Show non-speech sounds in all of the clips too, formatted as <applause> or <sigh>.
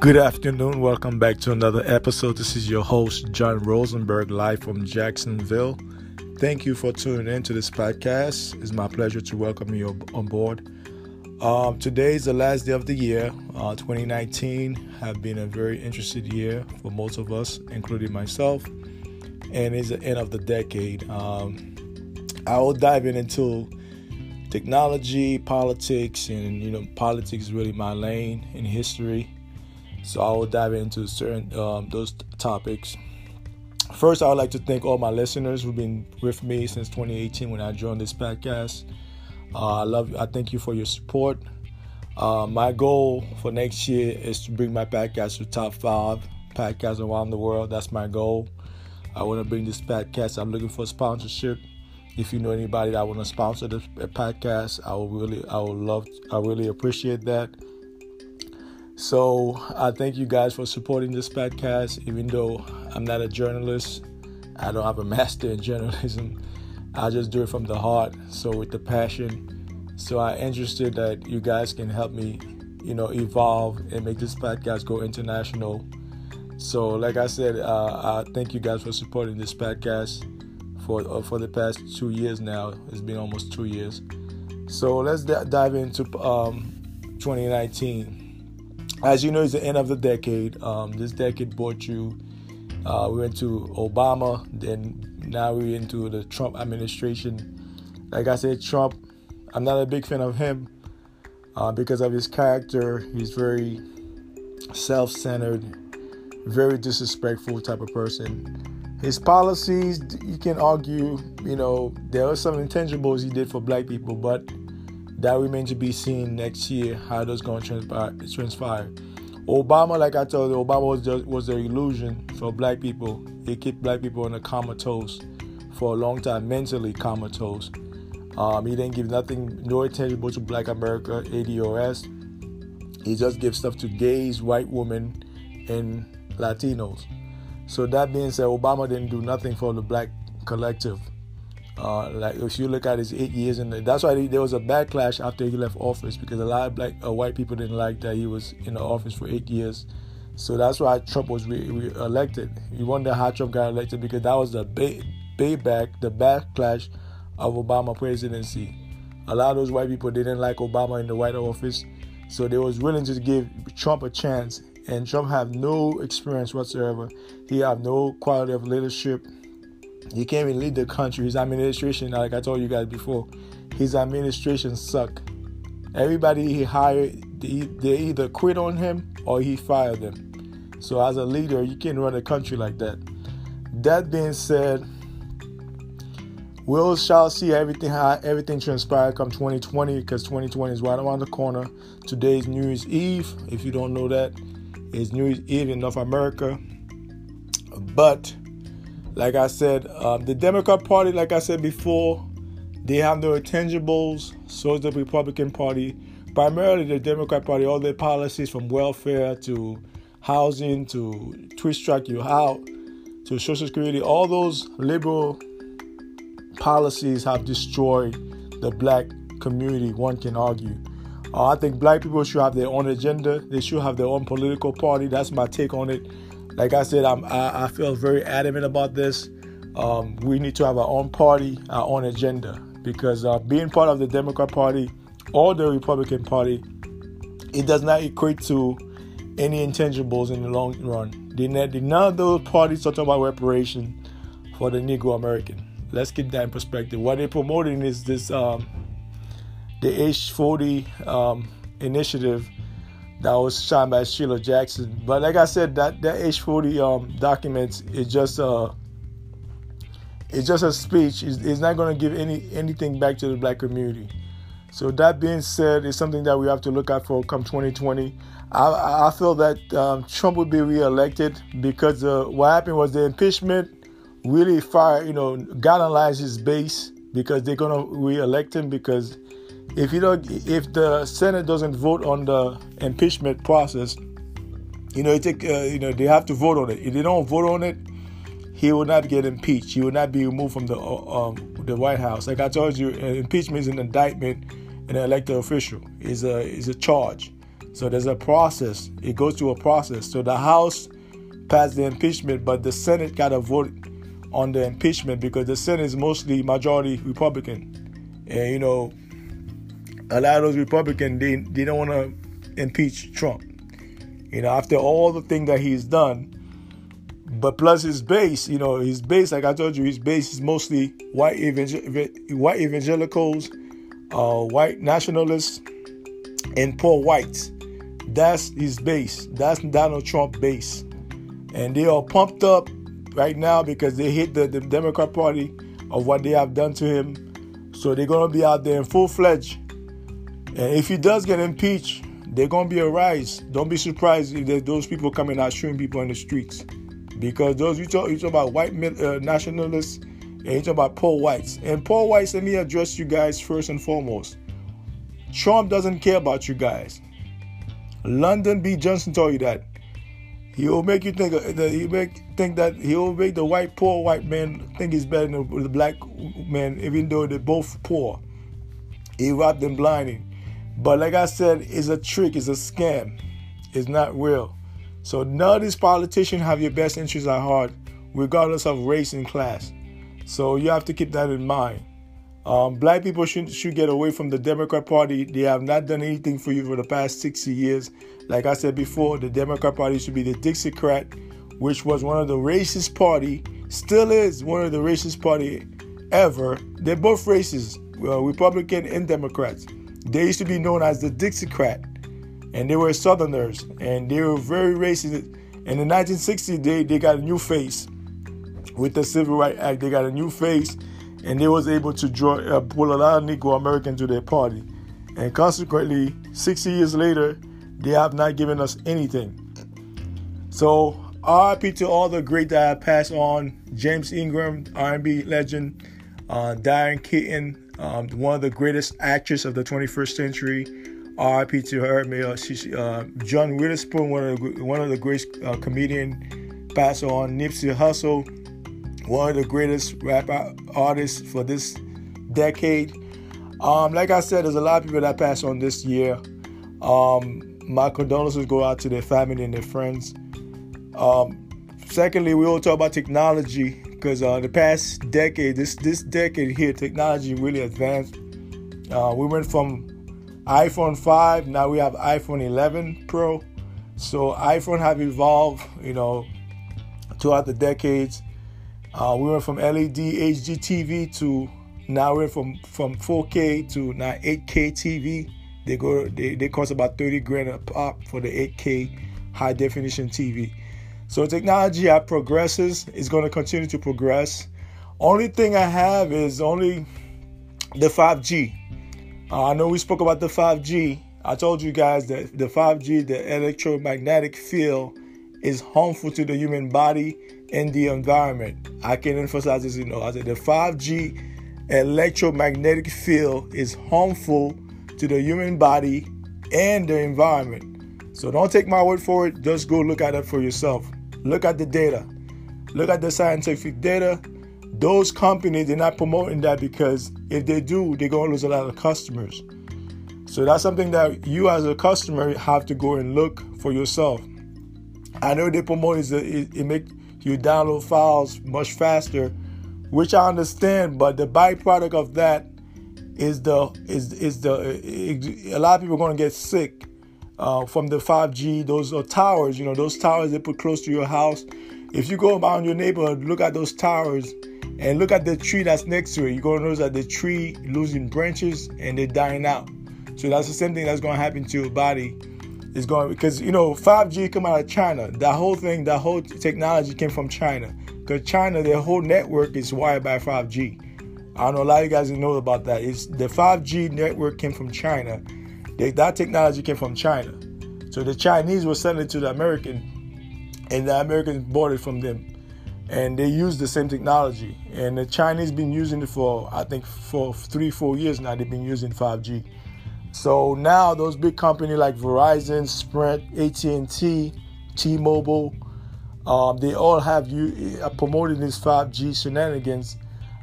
Good afternoon. Welcome back to another episode. This is your host, John Rosenberg, live from Jacksonville. Thank you for tuning in to this podcast. It's my pleasure to welcome you on board. Um, today is the last day of the year. Uh, 2019 have been a very interesting year for most of us, including myself, and it's the end of the decade. Um, I will dive in into technology, politics, and you know, politics is really my lane in history. So I will dive into certain um, those topics. First, I would like to thank all my listeners who've been with me since 2018 when I joined this podcast. Uh, I love you. I thank you for your support. Uh, my goal for next year is to bring my podcast to top five podcasts around the world. That's my goal. I want to bring this podcast. I'm looking for sponsorship. If you know anybody that want to sponsor this podcast, I will really, I would love, I really appreciate that. So I thank you guys for supporting this podcast. Even though I'm not a journalist, I don't have a <laughs> master in journalism. I just do it from the heart. So with the passion. So I'm interested that you guys can help me, you know, evolve and make this podcast go international. So like I said, uh, I thank you guys for supporting this podcast for uh, for the past two years now. It's been almost two years. So let's d- dive into um, 2019 as you know, it's the end of the decade. Um, this decade brought you. Uh, we went to Obama, then now we're into the Trump administration. Like I said, Trump, I'm not a big fan of him uh, because of his character. He's very self-centered, very disrespectful type of person. His policies, you can argue, you know, there are some intangibles he did for black people, but that remains to be seen next year how that's going to transpire. Obama, like I told you, Obama was just, was the illusion for black people. He kept black people in a comatose for a long time, mentally comatose. Um, he didn't give nothing, no attention to Black America, ADOS. He just gives stuff to gays, white women, and Latinos. So that being said, Obama didn't do nothing for the black collective. Uh, like if you look at his eight years, and that's why there was a backlash after he left office because a lot of black uh, white people didn't like that he was in the office for eight years. So that's why Trump was re- re- elected. You wonder how Trump got elected because that was the bay- payback, the backlash of Obama presidency. A lot of those white people didn't like Obama in the White Office, so they was willing to give Trump a chance. And Trump have no experience whatsoever. He have no quality of leadership he can't even lead the country. His administration, like I told you guys before, his administration suck. Everybody he hired, they, either quit on him or he fired them. So as a leader, you can't run a country like that. That being said, we'll shall see everything how everything transpire come 2020 because 2020 is right around the corner. Today's New Year's Eve. If you don't know that, it's New Year's Eve in North America. But like I said, um, the Democrat Party, like I said before, they have no intangibles. So is the Republican Party. Primarily, the Democrat Party, all their policies from welfare to housing to twist track you out to Social Security, all those liberal policies have destroyed the black community, one can argue. Uh, I think black people should have their own agenda. They should have their own political party. That's my take on it. Like I said, I'm, I, I feel very adamant about this. Um, we need to have our own party, our own agenda, because uh, being part of the Democrat Party or the Republican Party, it does not equate to any intangibles in the long run. None of those parties talk about reparation for the Negro American. Let's get that in perspective. What they're promoting is this um, the H40 um, initiative that was signed by Sheila Jackson. But like I said, that that H40 um, documents is just uh it's just a speech. It's, it's not going to give any anything back to the black community. So that being said, it's something that we have to look out for come 2020. I, I feel that um, Trump would be reelected because uh, what happened was the impeachment really fire, you know, galvanized his base because they're going to reelect him because if you don't, if the Senate doesn't vote on the impeachment process, you know, take, uh, you know, they have to vote on it. If they don't vote on it, he will not get impeached. He will not be removed from the uh, um, the White House. Like I told you, uh, impeachment is an indictment, and an elected official is a is a charge. So there's a process. It goes through a process. So the House passed the impeachment, but the Senate got a vote on the impeachment because the Senate is mostly majority Republican. And you know, a lot of those Republicans they, they don't want to impeach Trump. You know, after all the things that he's done, but plus his base, you know, his base, like I told you, his base is mostly white evangel- white evangelicals, uh, white nationalists, and poor whites. That's his base. That's Donald Trump base, and they are pumped up right now because they hate the, the Democrat Party of what they have done to him. So they're gonna be out there in full fledged. And if he does get impeached, they're gonna be a rise. Don't be surprised if there's those people coming out shooting people in the streets because those you talk you talk about white uh, nationalists and you talk about poor whites. And poor whites, let me address you guys first and foremost. Trump doesn't care about you guys. Lyndon B. Johnson told you that. He will make you think that he make think that he will make the white poor white man think he's better than the black man, even though they're both poor. He robbed them blinding. But like I said, it's a trick, it's a scam. It's not real. So none of these politicians have your best interests at heart, regardless of race and class. So you have to keep that in mind. Um, black people should, should get away from the Democrat Party. They have not done anything for you for the past 60 years. Like I said before, the Democrat Party should be the Dixiecrat, which was one of the racist party, still is one of the racist party ever. They're both racist, well, Republican and Democrats. They used to be known as the Dixiecrat and they were Southerners, and they were very racist. In the 1960s, they, they got a new face with the Civil Rights Act. They got a new face, and they was able to draw uh, pull a lot of Negro Americans to their party. And consequently, 60 years later, they have not given us anything. So RIP to all the great that have passed on. James Ingram, R&B legend, uh, Diahann Carroll, um, one of the greatest actresses of the 21st century. RIP to her. May uh, she, uh, John Witherspoon, one of the one of the great uh, comedian, passed on. Nipsey Hussle, one of the greatest rap artists for this decade. Um, like I said, there's a lot of people that passed on this year. Um, my condolences go out to their family and their friends. Um, secondly, we all talk about technology because uh, the past decade, this this decade here, technology really advanced. Uh, we went from iPhone 5, now we have iPhone 11 Pro. So iPhone have evolved, you know, throughout the decades. Uh, we went from LED HD TV to now we're from from 4K to now 8K TV. They go they, they cost about 30 grand a pop for the 8K high definition TV. So technology that progresses is going to continue to progress. Only thing I have is only the 5G. Uh, I know we spoke about the 5G. I told you guys that the 5G, the electromagnetic field, is harmful to the human body and the environment. I can emphasize this, you know, I said the 5G electromagnetic field is harmful to the human body and the environment. So don't take my word for it, just go look at it for yourself. Look at the data. Look at the scientific data. Those companies they're not promoting that because if they do they're going to lose a lot of customers. So that's something that you as a customer have to go and look for yourself. I know they promote is it, it make you download files much faster which i understand but the byproduct of that is the is is the it, a lot of people are going to get sick uh, from the 5G. Those are towers, you know, those towers they put close to your house. If you go around your neighborhood, look at those towers and look at the tree that's next to it. You're gonna notice that the tree losing branches and they're dying out. So that's the same thing that's gonna happen to your body. It's going because you know 5G come out of China. That whole thing, that whole technology came from China. Because China, their whole network is wired by 5G. I don't know a lot of you guys know about that. It's the 5G network came from China. They, that technology came from China. So the Chinese were selling it to the American, and the Americans bought it from them and they use the same technology. And the Chinese been using it for I think for three four years now. They've been using 5G. So now those big companies like Verizon, Sprint, AT&T, T-Mobile, um, they all have you uh, promoting this 5G shenanigans.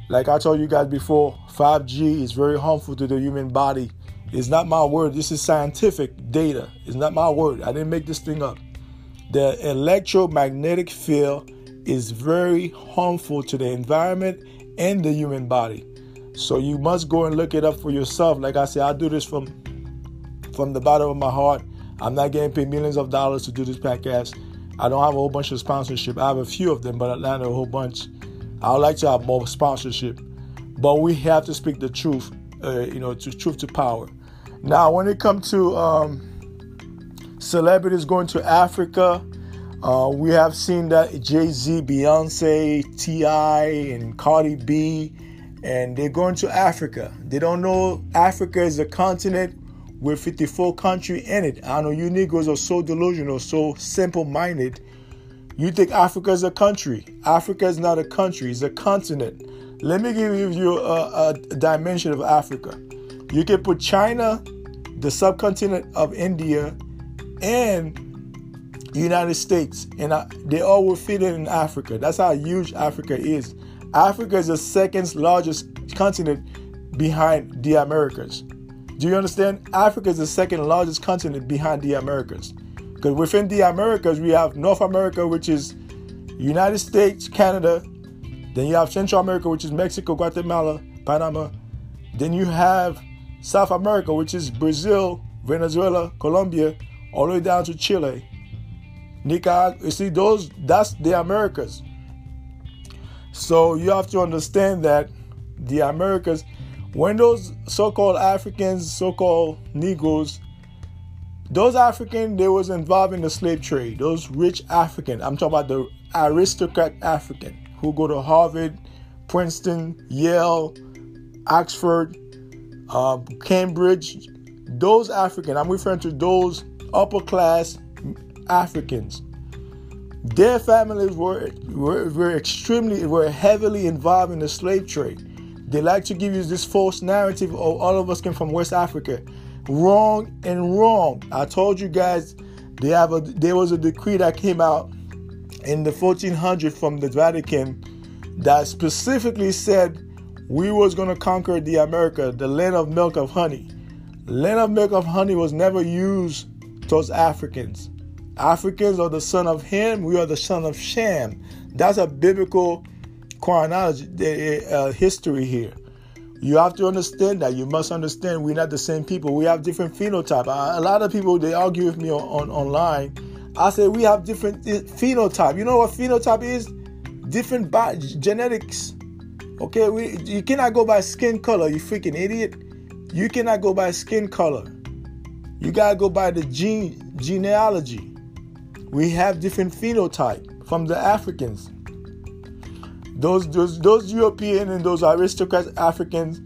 Like I told you guys before, 5G is very harmful to the human body It's not my word. This is scientific data. It's not my word. I didn't make this thing up. The electromagnetic field is very harmful to the environment and the human body. So you must go and look it up for yourself. Like I said, I do this from from the bottom of my heart. I'm not getting paid millions of dollars to do this podcast. I don't have a whole bunch of sponsorship. I have a few of them, but Atlanta a whole bunch. I would like to have more sponsorship, but we have to speak the truth. Uh, you know, to truth to power. Now, when it comes to um, celebrities going to Africa, uh, we have seen that Jay Z, Beyonce, T.I., and Cardi B, and they're going to Africa. They don't know Africa is a continent with 54 countries in it. I know you Negroes are so delusional, so simple minded. You think Africa is a country. Africa is not a country, it's a continent. Let me give you a, a dimension of Africa. You can put China, the subcontinent of India, and United States, and they all will fit in Africa. That's how huge Africa is. Africa is the second largest continent behind the Americas. Do you understand? Africa is the second largest continent behind the Americas. Because within the Americas, we have North America, which is United States, Canada. Then you have Central America, which is Mexico, Guatemala, Panama. Then you have South America, which is Brazil, Venezuela, Colombia, all the way down to Chile, Nicaragua. You see, those that's the Americas. So you have to understand that the Americas, when those so-called Africans, so-called Negroes, those African, they was involved in the slave trade. Those rich African, I'm talking about the aristocrat African who go to Harvard, Princeton, Yale, Oxford, uh, Cambridge, those African, I'm referring to those upper class Africans. Their families were, were, were extremely, were heavily involved in the slave trade. They like to give you this false narrative of all of us came from West Africa. Wrong and wrong. I told you guys they have a there was a decree that came out in the 1400 from the Vatican that specifically said we was to conquer the America, the land of milk of honey. Land of milk of honey was never used towards Africans. Africans are the son of Ham, we are the son of Sham. That's a biblical chronology, uh, history here. You have to understand that. You must understand we're not the same people. We have different phenotype. A lot of people they argue with me on, on online. I say we have different uh, phenotype. You know what phenotype is? Different bi- genetics. Okay, we you cannot go by skin color, you freaking idiot. You cannot go by skin color. You gotta go by the gene genealogy. We have different phenotype from the Africans. Those those those European and those aristocrats Africans.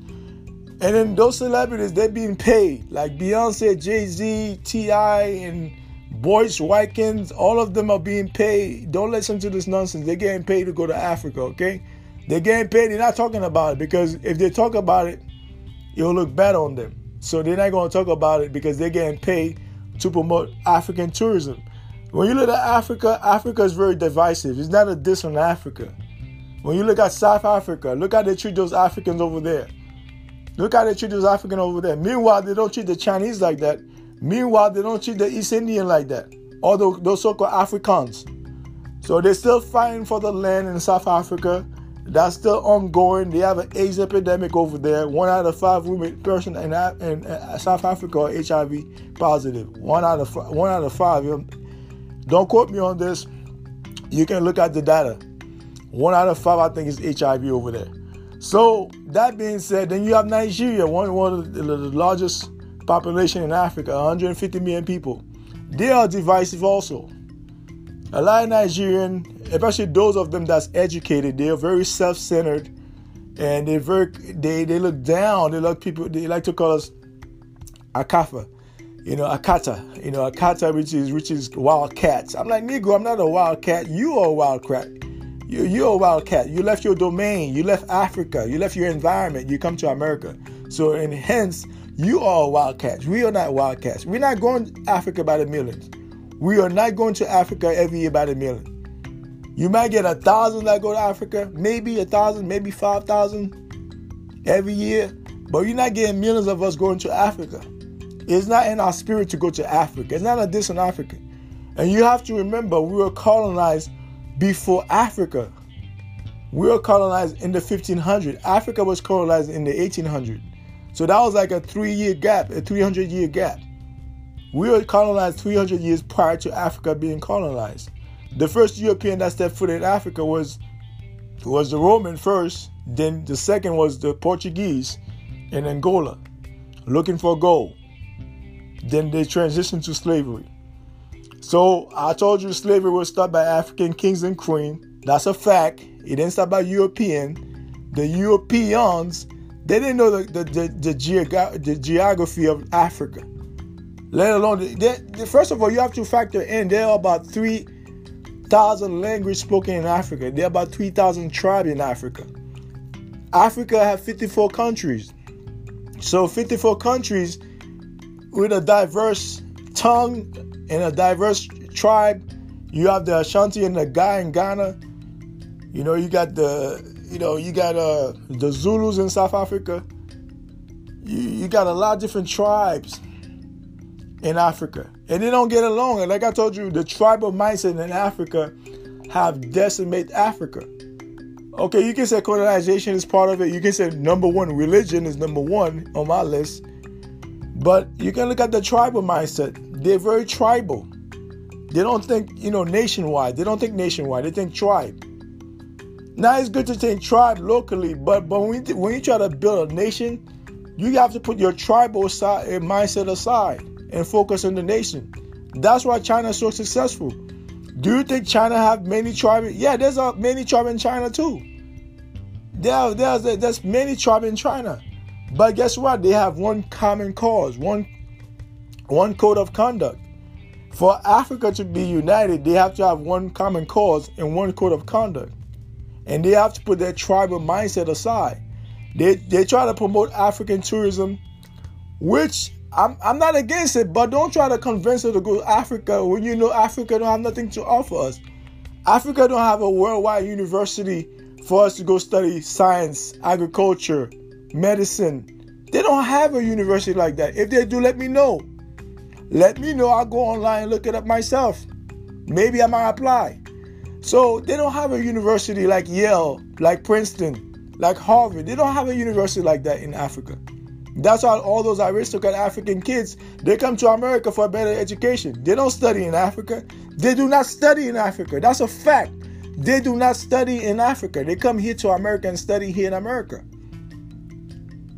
And then those celebrities, they're being paid. Like Beyonce, Jay-Z, T.I., and Boyce Watkins, all of them are being paid. Don't listen to this nonsense. They're getting paid to go to Africa, okay? They're getting paid. They're not talking about it because if they talk about it, it'll look bad on them. So they're not going to talk about it because they're getting paid to promote African tourism. When you look at Africa, Africa is very divisive. It's not a diss on Africa. When you look at South Africa, look how they treat those Africans over there. Look how they treat those Africans over there. Meanwhile, they don't treat the Chinese like that. Meanwhile, they don't treat the East Indian like that. Although those so-called Africans. So they're still fighting for the land in South Africa. That's still ongoing. They have an AIDS epidemic over there. One out of five women person in, in South Africa are HIV positive. One out of one out of five. Don't quote me on this. You can look at the data. One out of five, I think, is HIV over there. So that being said, then you have Nigeria, one one of the, the largest population in Africa, 150 million people. They are divisive also. A lot of Nigerian especially those of them that's educated, they are very self-centered, and they very they they look down. They look people. They like to call us akafa, you know, akata, you know, akata, which is which is wild cats. I'm like Negro. I'm not a wild cat. You are a wild cat. You you're a wild cat. You left your domain. You left Africa. You left your environment. You come to America. So and hence you are a wildcat. We are not wildcats. We're not going to Africa by the millions. We are not going to Africa every year by the million. You might get a thousand that go to Africa, maybe a thousand, maybe five thousand every year. But you're not getting millions of us going to Africa. It's not in our spirit to go to Africa. It's not a diss on Africa. And you have to remember, we were colonized before Africa. We were colonized in the 1500. Africa was colonized in the 1800. So that was like a three-year gap, a 300-year gap. We were colonized 300 years prior to Africa being colonized. The first European that stepped foot in Africa was was the Roman first, then the second was the Portuguese in Angola, looking for gold. Then they transitioned to slavery. So I told you slavery was started by African kings and queens. That's a fact. It didn't start by European. The Europeans, they didn't know the, the, the, the, geog- the geography of Africa. Let alone, they, they, first of all, you have to factor in there are about 3,000 languages spoken in Africa. There are about 3,000 tribes in Africa. Africa has 54 countries. So 54 countries with a diverse tongue and a diverse tribe. You have the Ashanti and the Ga in Ghana. You know, you got the you know, you got uh the Zulus in South Africa. You, you got a lot of different tribes in Africa. And they don't get along. And like I told you, the tribal mindset in Africa have decimated Africa. Okay, you can say colonization is part of it. You can say number one, religion is number one on my list. But you can look at the tribal mindset. They're very tribal. They don't think, you know, nationwide. They don't think nationwide. They think tribe. Now it's good to think tribe locally, but but when you, when you try to build a nation, you have to put your tribal side, mindset aside and focus on the nation. That's why China is so successful. Do you think China have many tribes? Yeah, there's a many tribes in China too. There, there's there's many tribes in China, but guess what? They have one common cause, one one code of conduct. For Africa to be united, they have to have one common cause and one code of conduct. And they have to put their tribal mindset aside. They, they try to promote African tourism, which I'm, I'm not against it, but don't try to convince us to go to Africa when you know Africa don't have nothing to offer us. Africa don't have a worldwide university for us to go study science, agriculture, medicine. They don't have a university like that. If they do, let me know. Let me know. I'll go online and look it up myself. Maybe I might apply. So they don't have a university like Yale, like Princeton, like Harvard. They don't have a university like that in Africa. That's why all those aristocrat African kids, they come to America for a better education. They don't study in Africa. They do not study in Africa. That's a fact. They do not study in Africa. They come here to America and study here in America.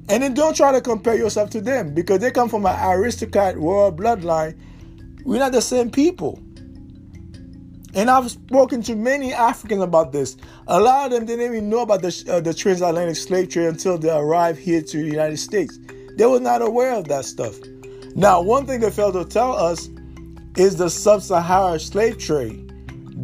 And then don't try to compare yourself to them because they come from an aristocrat royal bloodline. We're not the same people. And I've spoken to many Africans about this. A lot of them didn't even know about the, uh, the transatlantic slave trade until they arrived here to the United States. They were not aware of that stuff. Now, one thing they failed to tell us is the sub Saharan slave trade.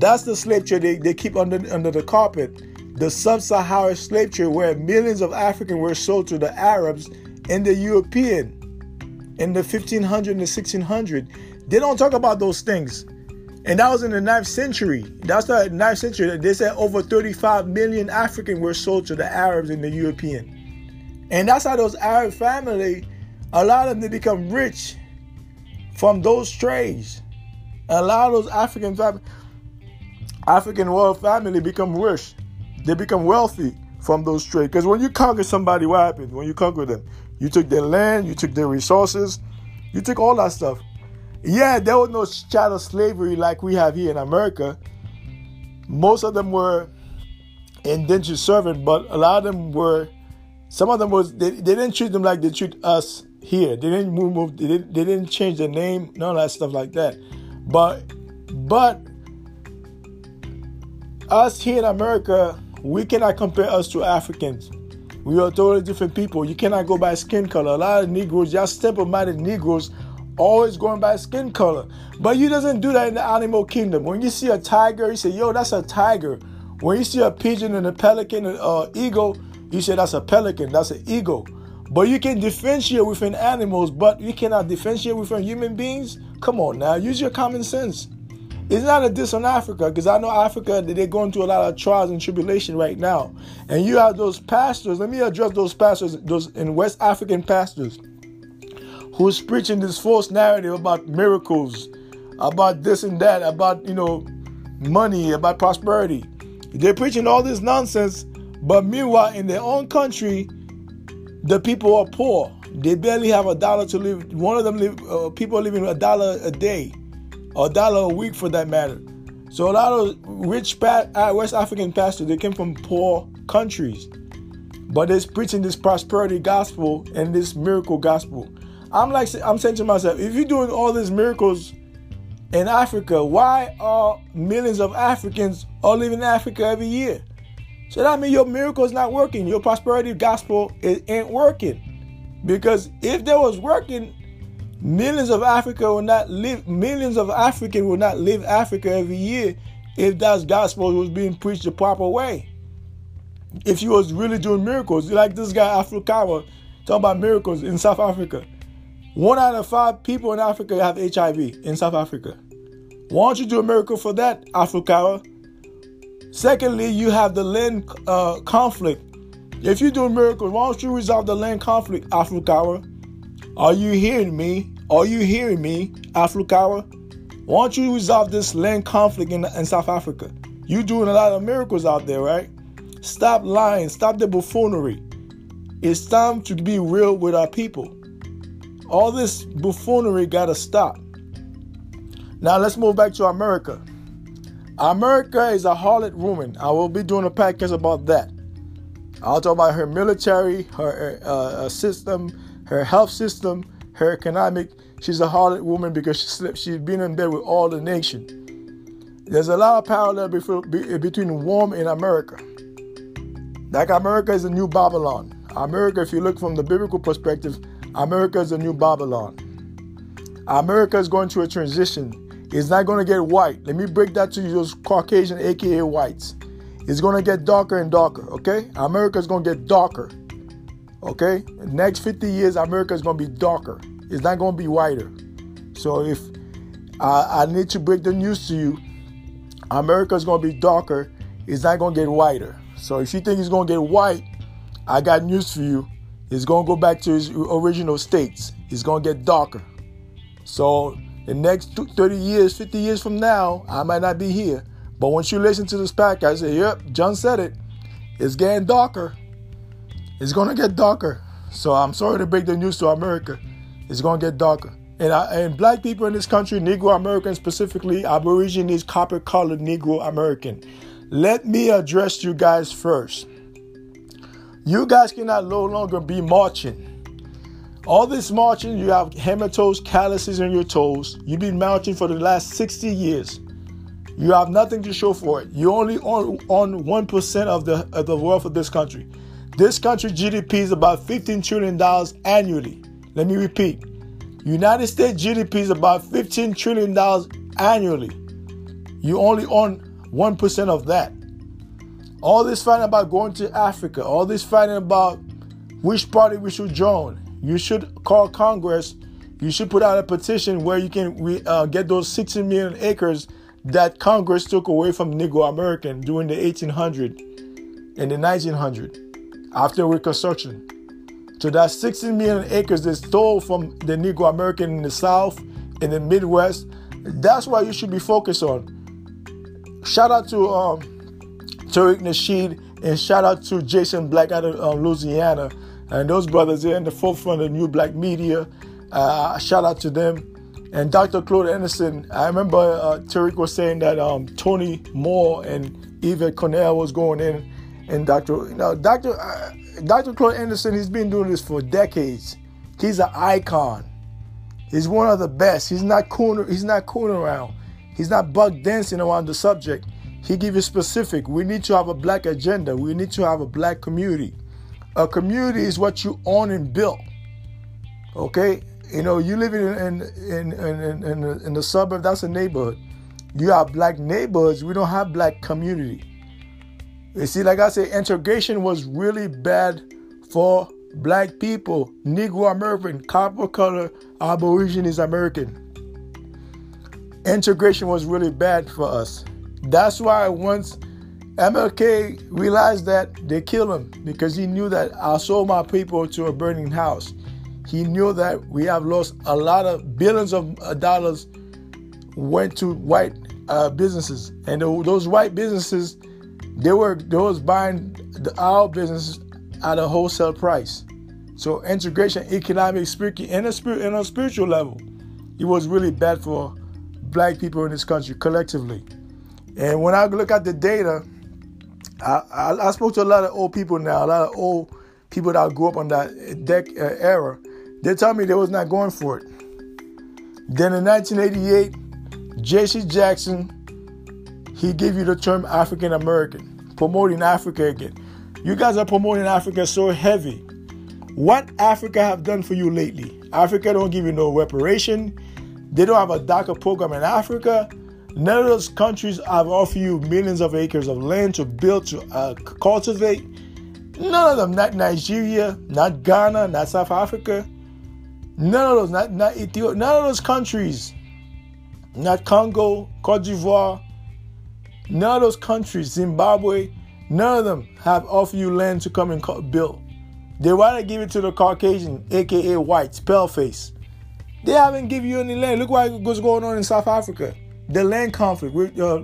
That's the slave trade they, they keep under, under the carpet the sub-Saharan slave trade where millions of Africans were sold to the Arabs and the European in the 1500 and the 1600. They don't talk about those things. And that was in the 9th century. That's the 9th century. They said over 35 million African were sold to the Arabs and the European. And that's how those Arab families, a lot of them, they become rich from those trades. A lot of those African fam- African royal family become rich they become wealthy from those trades. Because when you conquer somebody, what happens? When you conquer them, you took their land, you took their resources, you took all that stuff. Yeah, there was no chattel slavery like we have here in America. Most of them were indentured servant, but a lot of them were. Some of them was they, they didn't treat them like they treat us here. They didn't move, move they, didn't, they didn't change their name, none of that stuff like that. But but us here in America, we cannot compare us to Africans. We are totally different people. You cannot go by skin color. A lot of Negroes, just simple-minded Negroes, always going by skin color. But you doesn't do that in the animal kingdom. When you see a tiger, you say, "Yo, that's a tiger." When you see a pigeon and a pelican and uh, eagle, you say that's a pelican, that's an eagle. But you can differentiate within animals, but you cannot differentiate within human beings. Come on now, use your common sense. It's not a diss on Africa because I know Africa they're going through a lot of trials and tribulation right now, and you have those pastors. Let me address those pastors, those in West African pastors, who's preaching this false narrative about miracles, about this and that, about you know money, about prosperity. They're preaching all this nonsense, but meanwhile in their own country, the people are poor. They barely have a dollar to live. One of them live. Uh, people are living a dollar a day a dollar a week for that matter. So a lot of rich uh, West African pastors they came from poor countries, but they're preaching this prosperity gospel and this miracle gospel. I'm like I'm saying to myself, if you're doing all these miracles in Africa, why are millions of Africans all living in Africa every year? So that means your miracle is not working. Your prosperity gospel it ain't working. Because if there was working, Millions of Africa will not live. Millions of African will not live Africa every year if that gospel was being preached the proper way. If you was really doing miracles, like this guy Afro-Cara talking about miracles in South Africa. One out of five people in Africa have HIV in South Africa. Why don't you do a miracle for that, Afro-Cara? Secondly, you have the land uh, conflict. If you do doing miracles, why don't you resolve the land conflict, Afro-Cara? Are you hearing me? Are you hearing me, Afro-Cara? Why don't you resolve this land conflict in, in South Africa? You're doing a lot of miracles out there, right? Stop lying. Stop the buffoonery. It's time to be real with our people. All this buffoonery gotta stop. Now let's move back to America. America is a harlot woman. I will be doing a podcast about that. I'll talk about her military, her uh, system, her health system, her economic. She's a harlot woman because she slept, she's been in bed with all the nation. There's a lot of parallel between Rome and America. Like America is a new Babylon. America, if you look from the biblical perspective, America is a new Babylon. America is going through a transition. It's not going to get white. Let me break that to you, those Caucasian, aka whites. It's going to get darker and darker, okay? America is going to get darker. Okay? next 50 years, America is going to be darker. It's not going to be whiter. So if I, I need to break the news to you, America is going to be darker. It's not going to get whiter. So if you think it's going to get white, I got news for you. It's going to go back to its original states. It's going to get darker. So the next 30 years, 50 years from now, I might not be here. But once you listen to this podcast, say, yep, John said it. It's getting darker. It's gonna get darker. So I'm sorry to break the news to America. It's gonna get darker. And, I, and black people in this country, Negro American specifically, Aborigines, copper colored Negro American. Let me address you guys first. You guys cannot no longer be marching. All this marching, you have hematomas, calluses in your toes. You've been marching for the last 60 years. You have nothing to show for it. You only own, on 1% of the, of the wealth of this country. This country GDP is about $15 trillion annually. Let me repeat. United States GDP is about $15 trillion annually. You only own 1% of that. All this fighting about going to Africa, all this fighting about which party we should join, you should call Congress. You should put out a petition where you can uh, get those 60 million acres that Congress took away from Negro American during the 1800 and the 1900 after Reconstruction. So that 16 million acres they stole from the Negro American in the South, in the Midwest. That's what you should be focused on. Shout out to um, Tariq Nasheed and shout out to Jason Black out of um, Louisiana. And those brothers, they're in the forefront of new black media. Uh, shout out to them. And Dr. Claude Anderson, I remember uh, Tariq was saying that um, Tony Moore and Eva Cornell was going in and Dr. You Dr. Uh, Dr. Claude Anderson, he's been doing this for decades. He's an icon. He's one of the best. He's not cool. He's not cooling around. He's not buck dancing around the subject. He give you specific. We need to have a black agenda. We need to have a black community. A community is what you own and build. Okay, you know you live in in in in, in, in the suburb. That's a neighborhood. You have black neighborhoods. We don't have black community. You see, like I said, integration was really bad for black people, Negro American, copper color, Aborigines American. integration was really bad for us. That's why once MLK realized that they killed him because he knew that I sold my people to a burning house. He knew that we have lost a lot of billions of uh, dollars went to white uh, businesses, and those white businesses they were those buying the, our business at a wholesale price. So integration, economic, spiritual, and a, spirit, and a spiritual level, it was really bad for black people in this country collectively. And when I look at the data, I, I, I, spoke to a lot of old people now, a lot of old people that grew up on that deck uh, era. They tell me they was not going for it. Then in 1988, Jesse Jackson, he gave you the term African American, promoting Africa again. You guys are promoting Africa so heavy. What Africa have done for you lately? Africa don't give you no reparation. They don't have a DACA program in Africa. None of those countries have offered you millions of acres of land to build, to uh, cultivate. None of them, not Nigeria, not Ghana, not South Africa. None of those, not, not Ethiopia, none of those countries, not Congo, Cote d'Ivoire, none of those countries, Zimbabwe, none of them have offered you land to come and build. They want to give it to the Caucasian, aka whites, pale face. They haven't given you any land. Look what's going on in South Africa the land conflict. With, uh,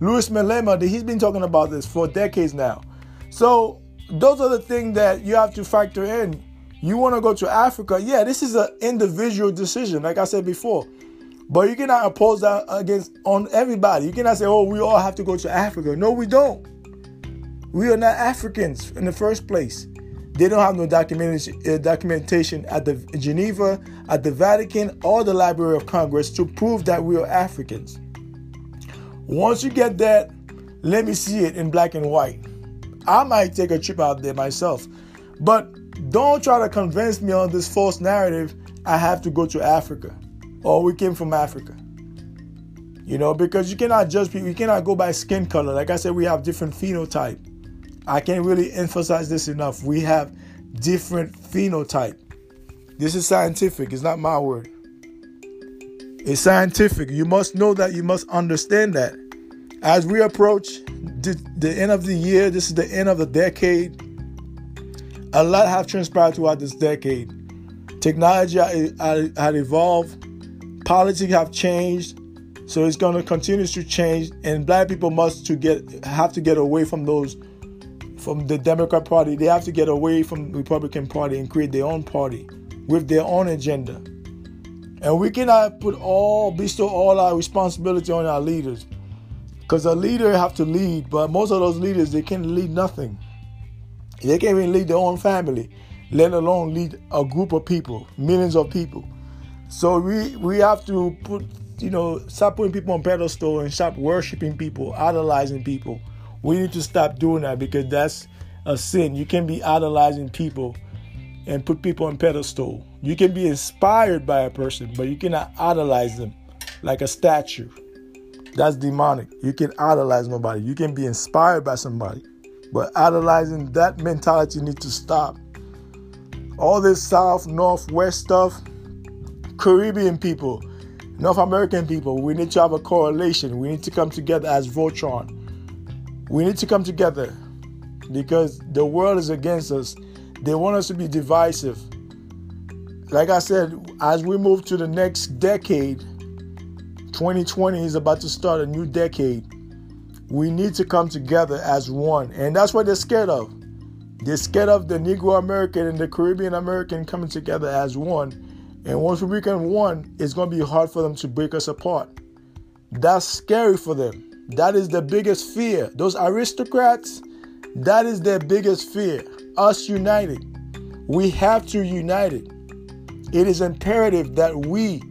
Louis Malema, he's been talking about this for decades now. So those are the things that you have to factor in. You want to go to Africa? Yeah, this is an individual decision, like I said before. But you cannot oppose that against on everybody. You cannot say, "Oh, we all have to go to Africa." No, we don't. We are not Africans in the first place. They don't have no documentation, uh, documentation at the Geneva, at the Vatican, or the Library of Congress to prove that we are Africans. Once you get that, let me see it in black and white. I might take a trip out there myself. But don't try to convince me on this false narrative I have to go to Africa or we came from Africa. You know, because you cannot judge people, you cannot go by skin color. Like I said, we have different phenotype. I can't really emphasize this enough. We have different phenotype. This is scientific, it's not my word. It's scientific. You must know that. You must understand that. As we approach the, the end of the year, this is the end of the decade. A lot have transpired throughout this decade. Technology had evolved, politics have changed, so it's going to continue to change. And black people must to get have to get away from those from the Democrat Party. They have to get away from the Republican Party and create their own party with their own agenda. And we cannot put all, bestow all our responsibility on our leaders. Because a leader have to lead, but most of those leaders, they can't lead nothing. They can't even lead their own family, let alone lead a group of people, millions of people. So we, we have to put, you know, stop putting people on pedestal and stop worshiping people, idolizing people. We need to stop doing that because that's a sin. You can't be idolizing people and put people on pedestal. You can be inspired by a person, but you cannot idolize them like a statue. That's demonic. You can idolize nobody. You can be inspired by somebody, but idolizing that mentality needs to stop. All this South, North, West stuff, Caribbean people, North American people, we need to have a correlation. We need to come together as Voltron. We need to come together because the world is against us they want us to be divisive. Like I said, as we move to the next decade, 2020 is about to start a new decade. We need to come together as one. And that's what they're scared of. They're scared of the Negro American and the Caribbean American coming together as one. And once we become one, it's going to be hard for them to break us apart. That's scary for them. That is the biggest fear. Those aristocrats, that is their biggest fear us united. We have to unite it. It is imperative that we,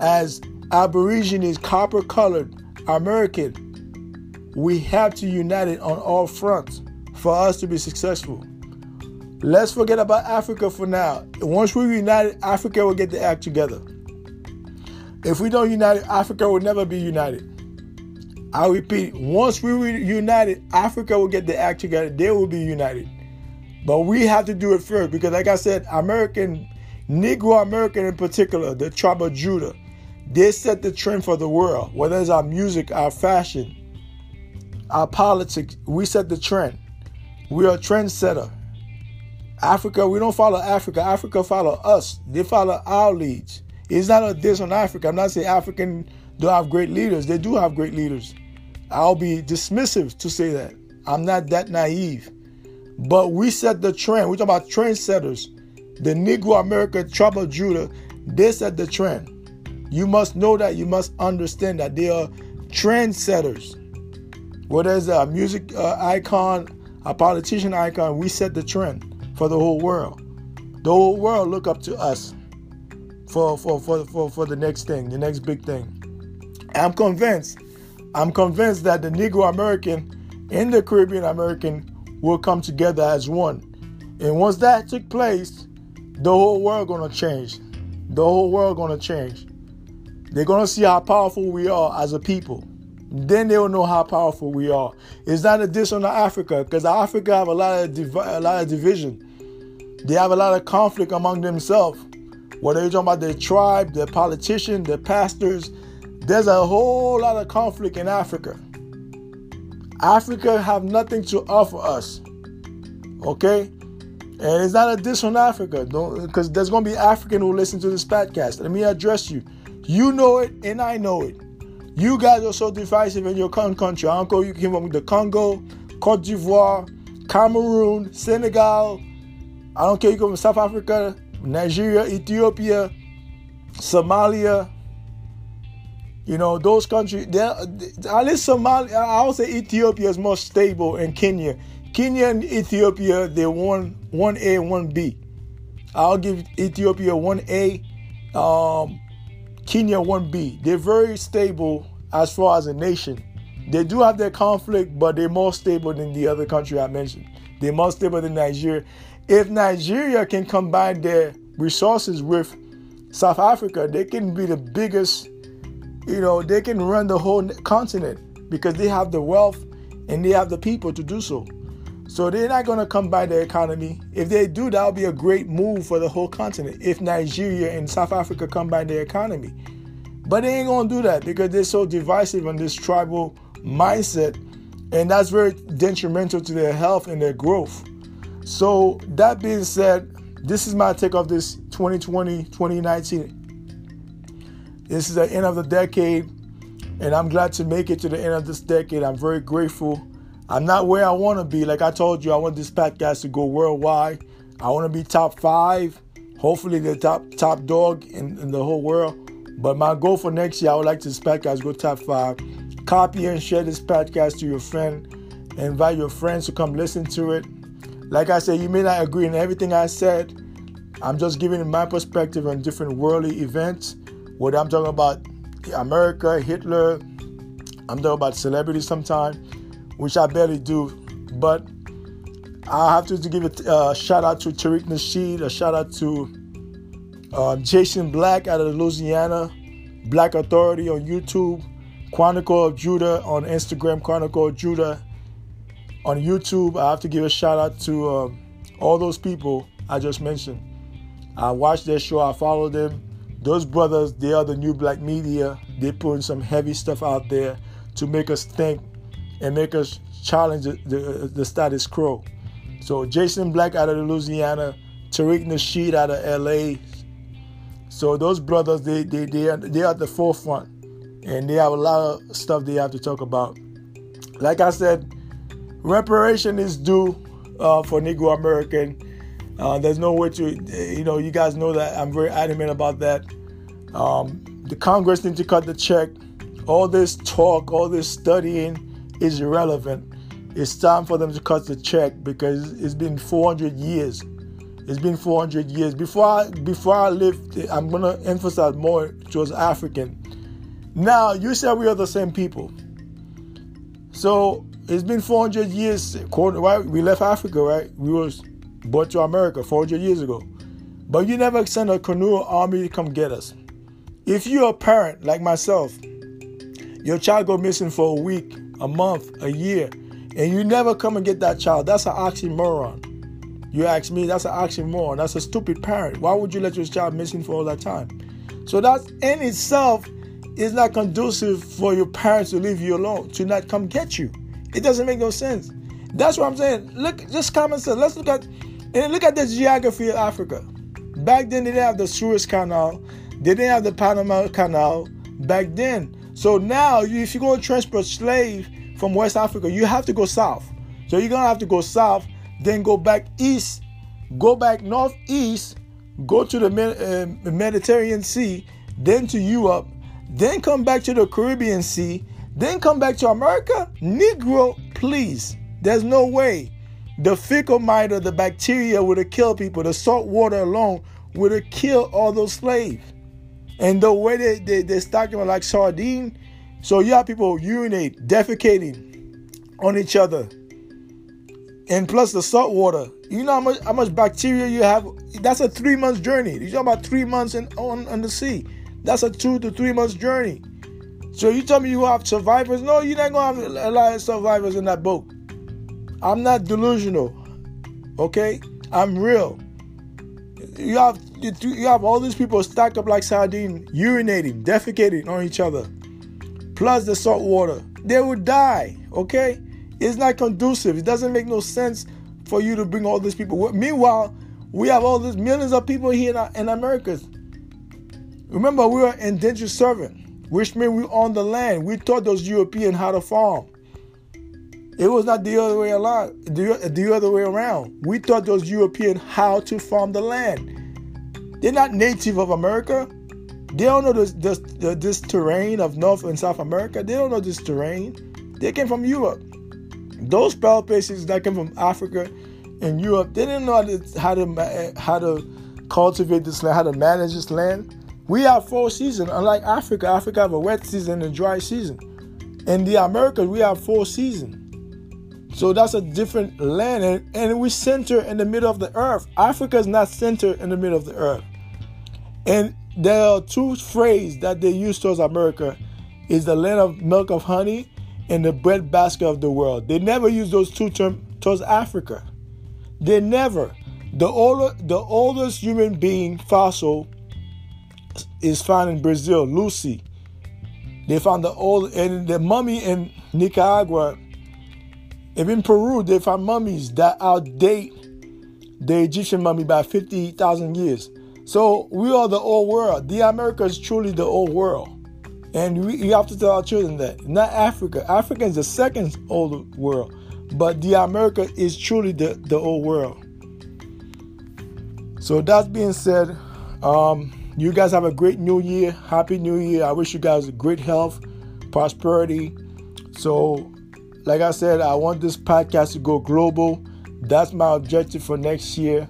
as Aborigines, copper colored American, we have to unite it on all fronts for us to be successful. Let's forget about Africa for now. Once we unite, Africa will get the act together. If we don't unite, Africa will never be united. I repeat, once we unite, Africa will get the act together. They will be united. But we have to do it first because, like I said, American, Negro American in particular, the tribe of Judah, They set the trend for the world, whether it's our music, our fashion, our politics. We set the trend. We are a trendsetter. Africa, we don't follow Africa. Africa follow us. They follow our leads. It's not a diss on Africa. I'm not saying African don't have great leaders. They do have great leaders. I'll be dismissive to say that. I'm not that naive. But we set the trend. We're talking about trendsetters. The Negro American tribe Judah, they set the trend. You must know that. You must understand that they are trendsetters. Whether it's a music uh, icon, a politician icon, we set the trend for the whole world. The whole world look up to us for, for, for, for, for the next thing, the next big thing. I'm convinced, I'm convinced that the Negro American and the Caribbean American will come together as one. And once that took place, the whole world gonna change. The whole world gonna change. They're gonna see how powerful we are as a people. Then they'll know how powerful we are. It's not a diss on Africa, because Africa have a lot of div- a lot of division. They have a lot of conflict among themselves. Whether you're talking about their tribe, their politician, their pastors, there's a whole lot of conflict in Africa. Africa have nothing to offer us. Okay? And it's not a diss on Africa, Don't because there's going to be African who listen to this podcast. Let me address you. You know it, and I know it. You guys are so divisive in your country. Uncle, you came from the Congo, Cote d'Ivoire, Cameroon, Senegal. I don't care. You come from South Africa, Nigeria, Ethiopia, Somalia. You know those countries. At least Somalia. I would say Ethiopia is more stable, and Kenya. Kenya and Ethiopia, they're one one A and one B. I'll give Ethiopia one A. Um, Kenya 1B. They're very stable as far as a nation. They do have their conflict, but they're more stable than the other country I mentioned. They're more stable than Nigeria. If Nigeria can combine their resources with South Africa, they can be the biggest, you know, they can run the whole continent because they have the wealth and they have the people to do so. So they're not going to come by the economy. If they do, that'll be a great move for the whole continent. If Nigeria and South Africa come by their economy, but they ain't going to do that because they're so divisive on this tribal mindset, and that's very detrimental to their health and their growth. So that being said, this is my take of this 2020 2019. This is the end of the decade, and I'm glad to make it to the end of this decade. I'm very grateful I'm not where I want to be. Like I told you, I want this podcast to go worldwide. I want to be top five, hopefully the top top dog in, in the whole world. But my goal for next year, I would like this podcast go top five. Copy and share this podcast to your friend. Invite your friends to come listen to it. Like I said, you may not agree in everything I said. I'm just giving my perspective on different worldly events. Whether I'm talking about America, Hitler, I'm talking about celebrities sometimes which I barely do. But I have to, to give a uh, shout out to Tariq Nasheed, a shout out to uh, Jason Black out of Louisiana, Black Authority on YouTube, Chronicle of Judah on Instagram, Chronicle of Judah on YouTube. I have to give a shout out to uh, all those people I just mentioned. I watch their show, I follow them. Those brothers, they are the new black media. They're putting some heavy stuff out there to make us think and make us challenge the, the, the status quo. So Jason Black out of Louisiana, Tariq Nasheed out of LA. So those brothers, they they they are, they are at the forefront, and they have a lot of stuff they have to talk about. Like I said, reparation is due uh, for Negro American. Uh, there's no way to, you know, you guys know that I'm very adamant about that. Um, the Congress needs to cut the check. All this talk, all this studying, is irrelevant. It's time for them to cut the check because it's been 400 years. It's been 400 years. Before I, before I lived, I'm gonna emphasize more towards African. Now you said we are the same people. So it's been 400 years. Right? We left Africa, right? We was brought to America 400 years ago. But you never sent a canoe army to come get us. If you're a parent like myself, your child go missing for a week a month, a year, and you never come and get that child, that's an oxymoron. You ask me, that's an oxymoron. That's a stupid parent. Why would you let your child missing for all that time? So that in itself is not conducive for your parents to leave you alone, to not come get you. It doesn't make no sense. That's what I'm saying. Look, just common sense. Let's look at and look at the geography of Africa. Back then, they didn't have the Suez Canal. They didn't have the Panama Canal back then. So now, if you're going to transport slave from West Africa, you have to go south. So you're going to have to go south, then go back east, go back northeast, go to the uh, Mediterranean Sea, then to Europe, then come back to the Caribbean Sea, then come back to America? Negro, please. There's no way. The fecal matter, the bacteria would have killed people. The salt water alone would have killed all those slaves. And the way they, they, they stock them like sardine, so you have people urinate, defecating on each other. And plus the salt water. You know how much how much bacteria you have? That's a three months journey. You're talking about three months in, on, on the sea. That's a two to three months journey. So you tell me you have survivors? No, you're not gonna have a lot of survivors in that boat. I'm not delusional. Okay, I'm real. You have you have all these people stacked up like sardines, urinating, defecating on each other, plus the salt water. They would die. Okay, it's not conducive. It doesn't make no sense for you to bring all these people. Meanwhile, we have all these millions of people here in, in America. Remember, we were indentured servant, which means we own the land. We taught those Europeans how to farm. It was not the other way around. The, the other way around. We taught those Europeans how to farm the land. They're not native of America. They don't know this, this, this terrain of North and South America. They don't know this terrain. They came from Europe. Those faces that came from Africa and Europe, they didn't know how to, how to how to cultivate this land, how to manage this land. We have four seasons, unlike Africa. Africa have a wet season and a dry season. In the Americas, we have four seasons. So that's a different land, and, and we center in the middle of the earth. Africa is not centered in the middle of the earth. And there are two phrases that they use towards America is the land of milk of honey and the bread basket of the world. They never use those two terms towards Africa. They never. The older, the oldest human being fossil is found in Brazil, Lucy. They found the old and the mummy in Nicaragua even Peru, they found mummies that outdate the Egyptian mummy by 50,000 years. So we are the old world. The America is truly the old world. And we, have to tell our children that. Not Africa. Africa is the second old world. But the America is truly the, the old world. So that being said, um, you guys have a great new year. Happy New Year. I wish you guys great health, prosperity. So like I said, I want this podcast to go global. That's my objective for next year.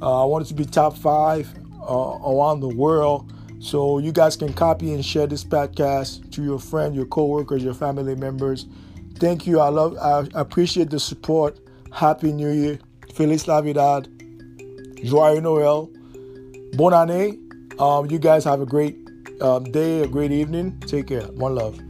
Uh, I want it to be top five uh, around the world. So you guys can copy and share this podcast to your friends, your coworkers, your family members. Thank you. I love. I appreciate the support. Happy New Year. Feliz Navidad. Joyeux Noel. Bonne année. Um, you guys have a great um, day, a great evening. Take care. One love.